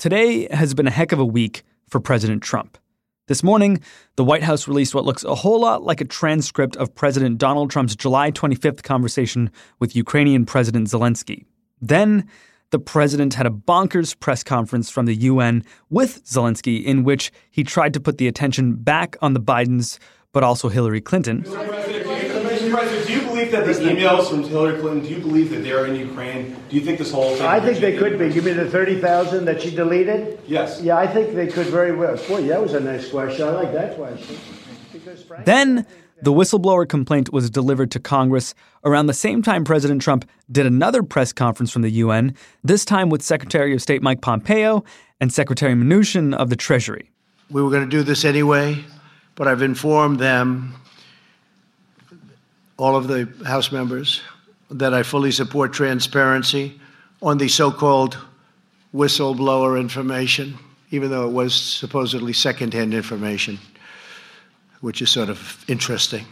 Today has been a heck of a week for President Trump. This morning, the White House released what looks a whole lot like a transcript of President Donald Trump's July 25th conversation with Ukrainian President Zelensky. Then, the president had a bonkers press conference from the UN with Zelensky in which he tried to put the attention back on the Bidens, but also Hillary Clinton. Mr. President, do you believe that the emails from Hillary Clinton, do you believe that they're in Ukraine? Do you think this whole thing? I think they could be. Give me the 30,000 that she deleted? Yes. Yeah, I think they could very well. Boy, that was a nice question. I like that question. Then the whistleblower complaint was delivered to Congress around the same time President Trump did another press conference from the UN, this time with Secretary of State Mike Pompeo and Secretary Mnuchin of the Treasury. We were going to do this anyway, but I've informed them all of the House members that I fully support transparency on the so called whistleblower information, even though it was supposedly secondhand information, which is sort of interesting.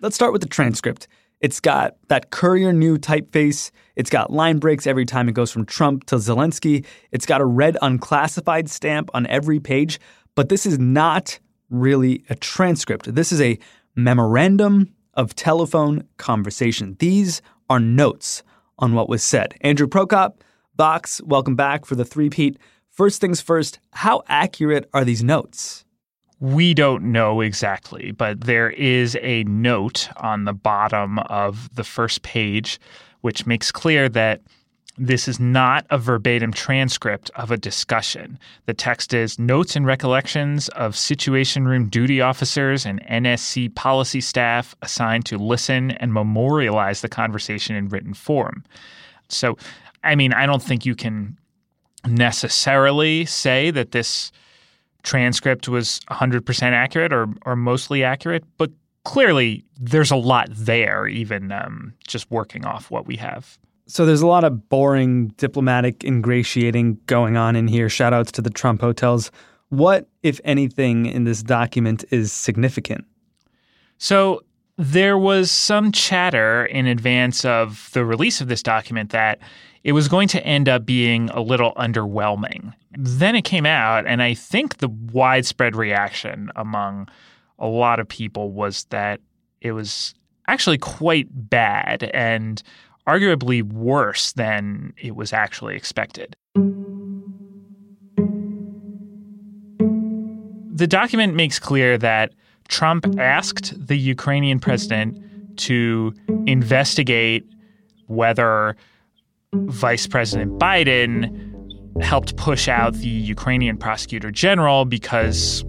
Let's start with the transcript. It's got that Courier New typeface. It's got line breaks every time it goes from Trump to Zelensky. It's got a red unclassified stamp on every page. But this is not really a transcript. This is a memorandum of telephone conversation. These are notes on what was said. Andrew Prokop, Vox, welcome back for the three-peat. First things first, how accurate are these notes? We don't know exactly, but there is a note on the bottom of the first page which makes clear that this is not a verbatim transcript of a discussion. The text is notes and recollections of Situation Room duty officers and NSC policy staff assigned to listen and memorialize the conversation in written form. So, I mean, I don't think you can necessarily say that this transcript was 100% accurate or, or mostly accurate, but clearly there's a lot there, even um, just working off what we have. So there's a lot of boring diplomatic ingratiating going on in here. Shout outs to the Trump hotels. What, if anything, in this document is significant? So there was some chatter in advance of the release of this document that it was going to end up being a little underwhelming. Then it came out, and I think the widespread reaction among a lot of people was that it was actually quite bad and arguably worse than it was actually expected. The document makes clear that Trump asked the Ukrainian president to investigate whether Vice President Biden helped push out the Ukrainian prosecutor general because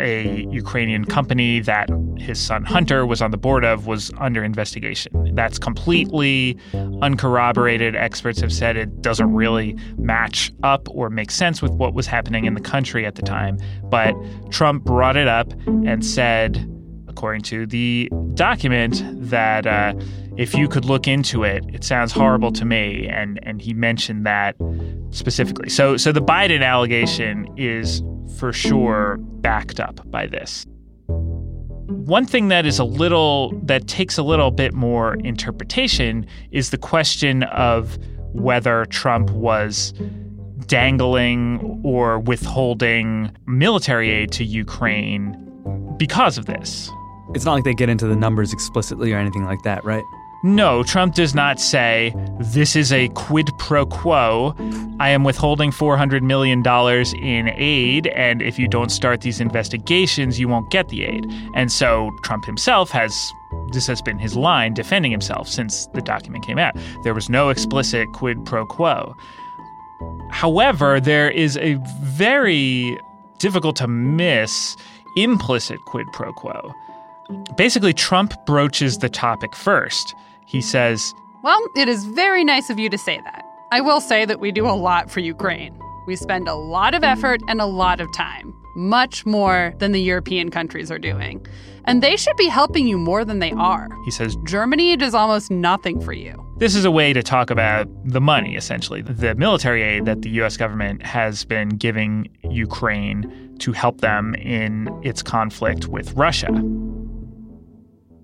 a Ukrainian company that his son Hunter was on the board of was under investigation. That's completely uncorroborated. Experts have said it doesn't really match up or make sense with what was happening in the country at the time. But Trump brought it up and said, according to the document, that uh, if you could look into it, it sounds horrible to me. And and he mentioned that specifically. So so the Biden allegation is for sure backed up by this. One thing that is a little that takes a little bit more interpretation is the question of whether Trump was dangling or withholding military aid to Ukraine because of this. It's not like they get into the numbers explicitly or anything like that, right? No, Trump does not say this is a quid pro quo. I am withholding $400 million in aid, and if you don't start these investigations, you won't get the aid. And so Trump himself has. This has been his line defending himself since the document came out. There was no explicit quid pro quo. However, there is a very difficult to miss implicit quid pro quo. Basically, Trump broaches the topic first. He says, Well, it is very nice of you to say that. I will say that we do a lot for Ukraine. We spend a lot of effort and a lot of time, much more than the European countries are doing. And they should be helping you more than they are. He says, Germany does almost nothing for you. This is a way to talk about the money, essentially, the military aid that the US government has been giving Ukraine to help them in its conflict with Russia.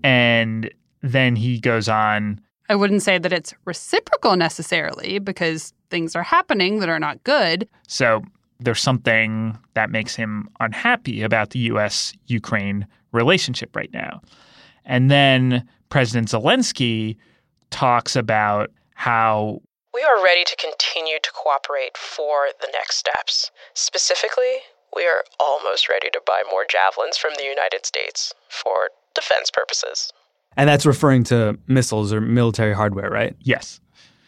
And then he goes on I wouldn't say that it's reciprocal necessarily because things are happening that are not good. So there's something that makes him unhappy about the US Ukraine relationship right now. And then President Zelensky talks about how we are ready to continue to cooperate for the next steps. Specifically, we are almost ready to buy more javelins from the United States for defense purposes. And that's referring to missiles or military hardware, right? Yes.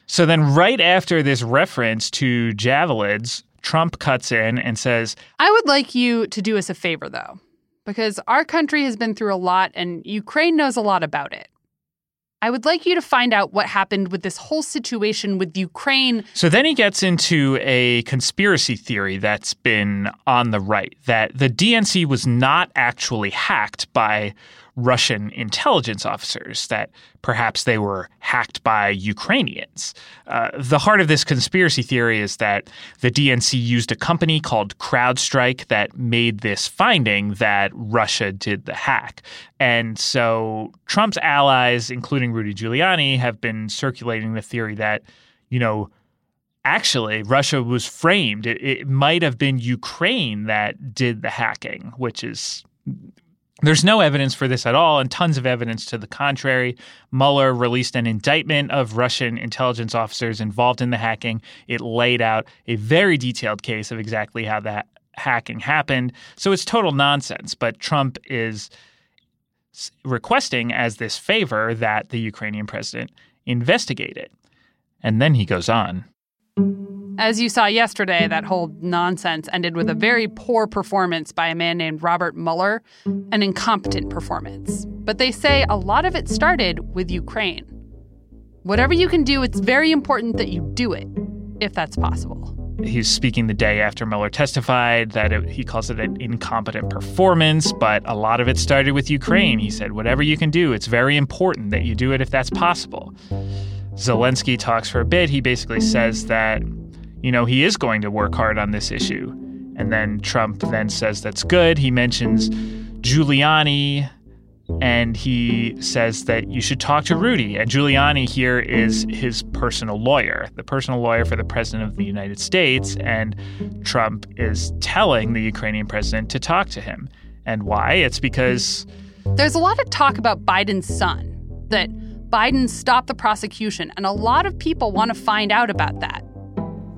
So then, right after this reference to javelins, Trump cuts in and says, I would like you to do us a favor, though, because our country has been through a lot and Ukraine knows a lot about it. I would like you to find out what happened with this whole situation with Ukraine. So then he gets into a conspiracy theory that's been on the right that the DNC was not actually hacked by Russian intelligence officers, that perhaps they were hacked by Ukrainians. Uh, the heart of this conspiracy theory is that the DNC used a company called CrowdStrike that made this finding that Russia did the hack. And so Trump's allies, including Rudy Giuliani, have been circulating the theory that, you know, actually Russia was framed. It, it might have been Ukraine that did the hacking, which is there's no evidence for this at all, and tons of evidence to the contrary. Mueller released an indictment of Russian intelligence officers involved in the hacking. It laid out a very detailed case of exactly how that hacking happened. So it's total nonsense. But Trump is requesting as this favor that the Ukrainian president investigate it. And then he goes on. As you saw yesterday, that whole nonsense ended with a very poor performance by a man named Robert Mueller, an incompetent performance. But they say a lot of it started with Ukraine. Whatever you can do, it's very important that you do it, if that's possible. He's speaking the day after Mueller testified that it, he calls it an incompetent performance, but a lot of it started with Ukraine. He said, whatever you can do, it's very important that you do it if that's possible. Zelensky talks for a bit. He basically says that you know, he is going to work hard on this issue. And then Trump then says that's good. He mentions Giuliani and he says that you should talk to Rudy. And Giuliani here is his personal lawyer, the personal lawyer for the president of the United States. And Trump is telling the Ukrainian president to talk to him. And why? It's because. There's a lot of talk about Biden's son, that Biden stopped the prosecution. And a lot of people want to find out about that.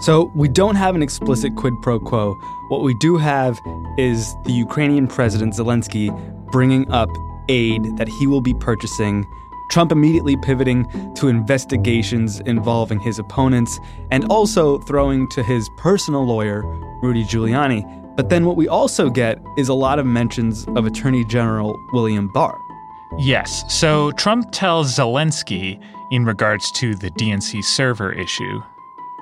So we don't have an explicit quid pro quo. What we do have is the Ukrainian president Zelensky bringing up aid that he will be purchasing. Trump immediately pivoting to investigations involving his opponents and also throwing to his personal lawyer, Rudy Giuliani. But then what we also get is a lot of mentions of Attorney General William Barr. Yes. So Trump tells Zelensky in regards to the DNC server issue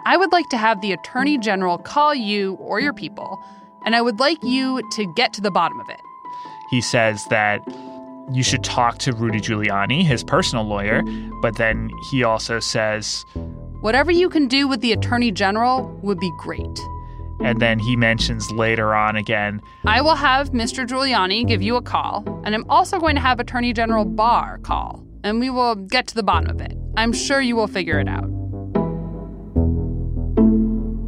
I would like to have the Attorney General call you or your people, and I would like you to get to the bottom of it. He says that you should talk to Rudy Giuliani, his personal lawyer, but then he also says, Whatever you can do with the Attorney General would be great. And then he mentions later on again I will have Mr. Giuliani give you a call, and I'm also going to have Attorney General Barr call, and we will get to the bottom of it. I'm sure you will figure it out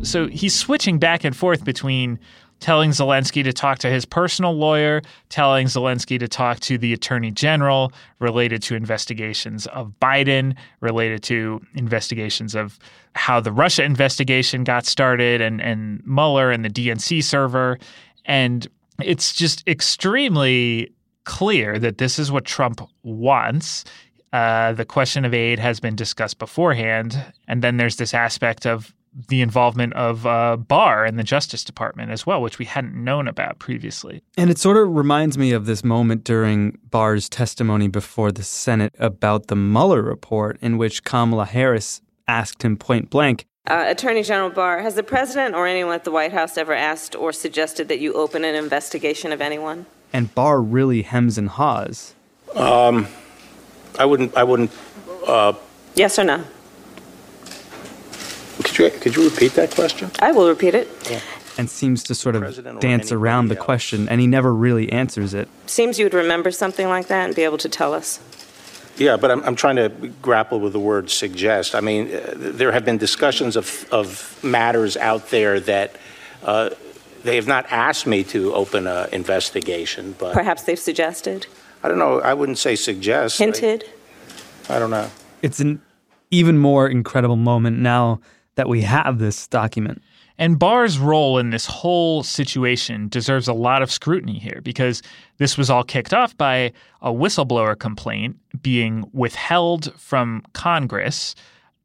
so he's switching back and forth between telling Zelensky to talk to his personal lawyer, telling Zelensky to talk to the attorney general related to investigations of Biden, related to investigations of how the Russia investigation got started and, and Mueller and the DNC server. And it's just extremely clear that this is what Trump wants. Uh, the question of aid has been discussed beforehand. And then there's this aspect of the involvement of uh, Barr and the Justice Department as well, which we hadn't known about previously. And it sort of reminds me of this moment during Barr's testimony before the Senate about the Mueller report, in which Kamala Harris asked him point blank. Uh, Attorney General Barr, has the president or anyone at the White House ever asked or suggested that you open an investigation of anyone? And Barr really hems and haws. Um, I wouldn't. I wouldn't. Uh, yes or no? Could you, could you repeat that question? I will repeat it. Yeah. And seems to sort of dance around the else. question, and he never really answers it. Seems you would remember something like that and be able to tell us. Yeah, but I'm, I'm trying to grapple with the word suggest. I mean, uh, there have been discussions of, of matters out there that uh, they have not asked me to open an investigation, but Perhaps they've suggested, I don't know. I wouldn't say suggest. hinted. I, I don't know. It's an even more incredible moment now that we have this document. And Barr's role in this whole situation deserves a lot of scrutiny here because this was all kicked off by a whistleblower complaint being withheld from Congress,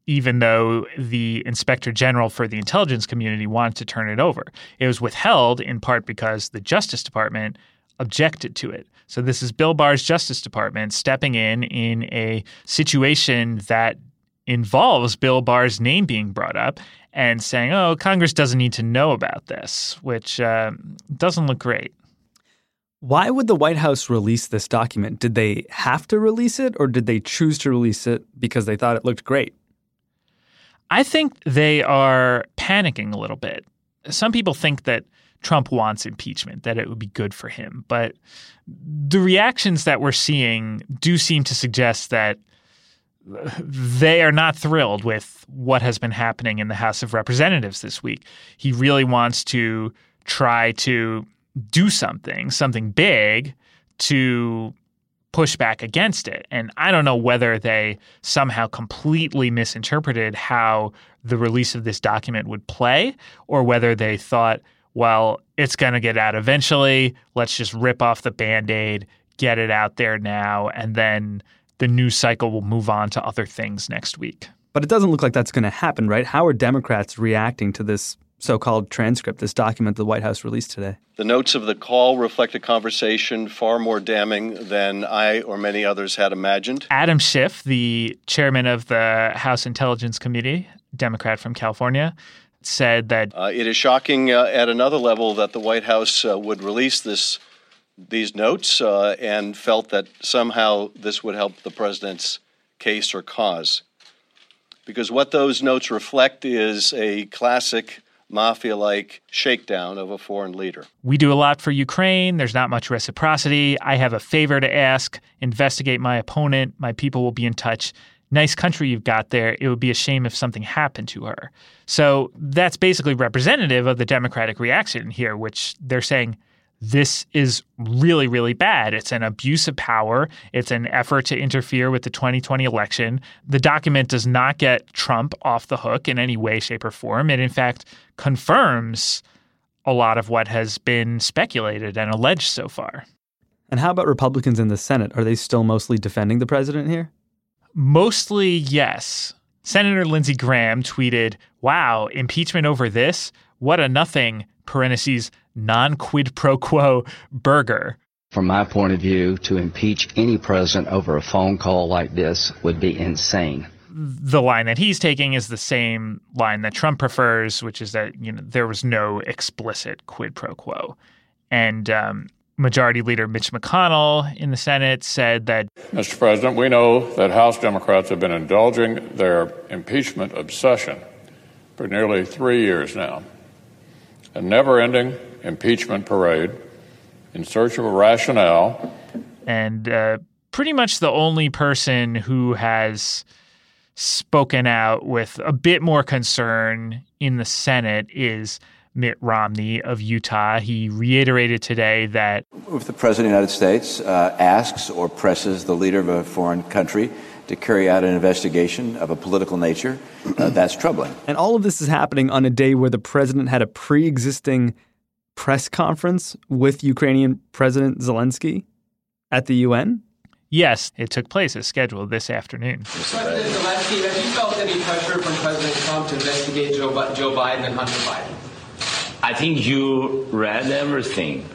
even though the inspector general for the intelligence community wanted to turn it over. It was withheld in part because the Justice Department objected to it. So this is Bill Barr's Justice Department stepping in in a situation that involves Bill Barr's name being brought up and saying, oh, Congress doesn't need to know about this, which uh, doesn't look great. Why would the White House release this document? Did they have to release it or did they choose to release it because they thought it looked great? I think they are panicking a little bit. Some people think that Trump wants impeachment, that it would be good for him. But the reactions that we're seeing do seem to suggest that they are not thrilled with what has been happening in the House of Representatives this week. He really wants to try to do something, something big to push back against it. And I don't know whether they somehow completely misinterpreted how the release of this document would play or whether they thought, well, it's going to get out eventually. Let's just rip off the band aid, get it out there now, and then the news cycle will move on to other things next week. But it doesn't look like that's going to happen, right? How are Democrats reacting to this so called transcript, this document the White House released today? The notes of the call reflect a conversation far more damning than I or many others had imagined. Adam Schiff, the chairman of the House Intelligence Committee, Democrat from California, said that uh, it is shocking uh, at another level that the White House uh, would release this these notes uh, and felt that somehow this would help the president's case or cause. Because what those notes reflect is a classic mafia like shakedown of a foreign leader. We do a lot for Ukraine. There's not much reciprocity. I have a favor to ask. Investigate my opponent. My people will be in touch. Nice country you've got there. It would be a shame if something happened to her. So that's basically representative of the Democratic reaction here, which they're saying this is really, really bad. It's an abuse of power. It's an effort to interfere with the 2020 election. The document does not get Trump off the hook in any way, shape, or form. It, in fact, confirms a lot of what has been speculated and alleged so far. And how about Republicans in the Senate? Are they still mostly defending the president here? Mostly, yes. Senator Lindsey Graham tweeted, Wow, impeachment over this? What a nothing, parentheses, non quid pro quo burger. From my point of view, to impeach any president over a phone call like this would be insane. The line that he's taking is the same line that Trump prefers, which is that you know there was no explicit quid pro quo. And um, Majority Leader Mitch McConnell in the Senate said that Mr. President, we know that House Democrats have been indulging their impeachment obsession for nearly three years now. A never ending impeachment parade in search of a rationale. And uh, pretty much the only person who has spoken out with a bit more concern in the Senate is Mitt Romney of Utah. He reiterated today that if the President of the United States uh, asks or presses the leader of a foreign country to carry out an investigation of a political nature, uh, that's troubling. And all of this is happening on a day where the president had a pre existing press conference with Ukrainian President Zelensky at the UN? Yes, it took place as scheduled this afternoon. President Zelensky, have you felt any pressure from President Trump to investigate Joe, Joe Biden and Hunter Biden? I think you read everything.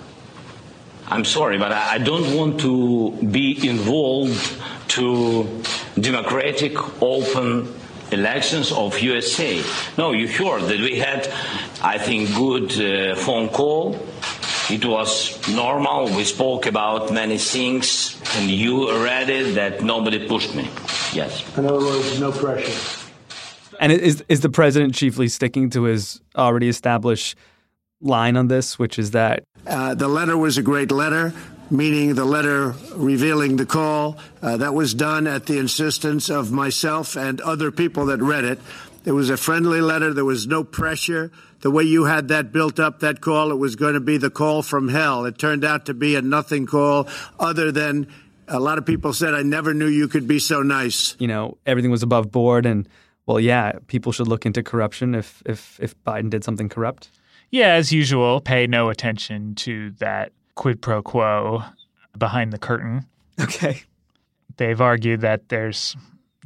I'm sorry, but I don't want to be involved to democratic, open elections of USA. No, you heard that we had, I think, good uh, phone call. It was normal. We spoke about many things, and you read it that nobody pushed me. Yes. In other words, no pressure. And is is the president chiefly sticking to his already established line on this, which is that uh, the letter was a great letter. meaning the letter revealing the call. Uh, that was done at the insistence of myself and other people that read it. It was a friendly letter. There was no pressure. The way you had that built up, that call, it was going to be the call from hell. It turned out to be a nothing call, other than a lot of people said, I never knew you could be so nice. You know, everything was above board and well, yeah, people should look into corruption if if if Biden did something corrupt. Yeah, as usual, pay no attention to that quid pro quo behind the curtain. Okay. They've argued that there's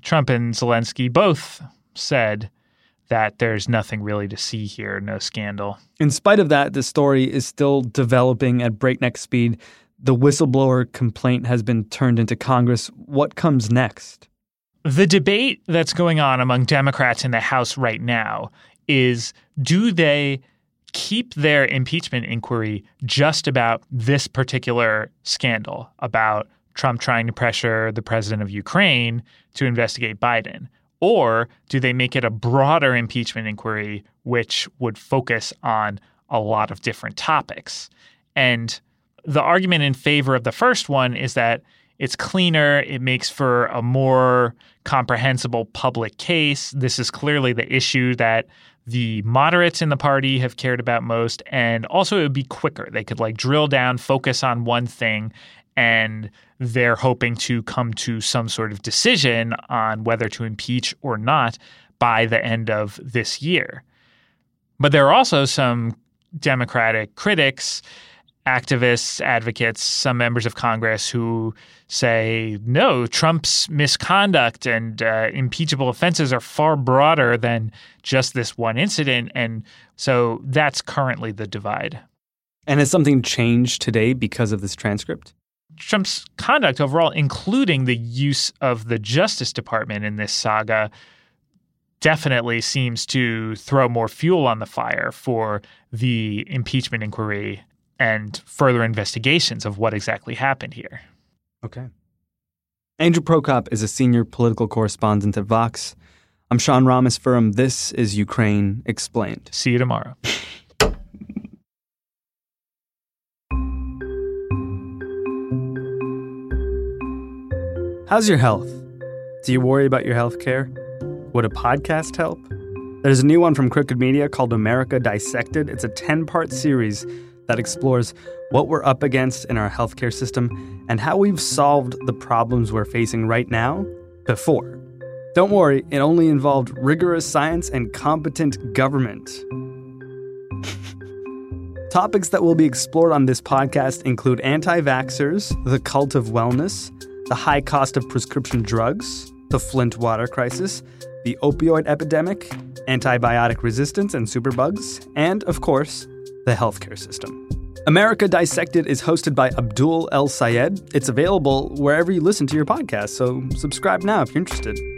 Trump and Zelensky both said that there's nothing really to see here, no scandal. In spite of that, the story is still developing at breakneck speed. The whistleblower complaint has been turned into Congress. What comes next? The debate that's going on among Democrats in the House right now is do they keep their impeachment inquiry just about this particular scandal about Trump trying to pressure the president of Ukraine to investigate Biden? Or do they make it a broader impeachment inquiry, which would focus on a lot of different topics? And the argument in favor of the first one is that it's cleaner, it makes for a more comprehensible public case. This is clearly the issue that the moderates in the party have cared about most. And also, it would be quicker. They could like drill down, focus on one thing, and they're hoping to come to some sort of decision on whether to impeach or not by the end of this year. But there are also some Democratic critics activists, advocates, some members of Congress who say, no, Trump's misconduct and uh, impeachable offenses are far broader than just this one incident. And so that's currently the divide. And has something changed today because of this transcript? Trump's conduct overall, including the use of the Justice Department in this saga, definitely seems to throw more fuel on the fire for the impeachment inquiry and further investigations of what exactly happened here. Okay. Andrew Prokop is a senior political correspondent at Vox. I'm Sean Rameswaram. This is Ukraine Explained. See you tomorrow. How's your health? Do you worry about your health care? Would a podcast help? There's a new one from Crooked Media called America Dissected. It's a 10 part series that explores what we're up against in our healthcare system and how we've solved the problems we're facing right now before. Don't worry, it only involved rigorous science and competent government. Topics that will be explored on this podcast include anti vaxxers, the cult of wellness, the high cost of prescription drugs, the Flint water crisis, the opioid epidemic, antibiotic resistance and superbugs, and, of course, the healthcare system. America Dissected is hosted by Abdul El Sayed. It's available wherever you listen to your podcast, so subscribe now if you're interested.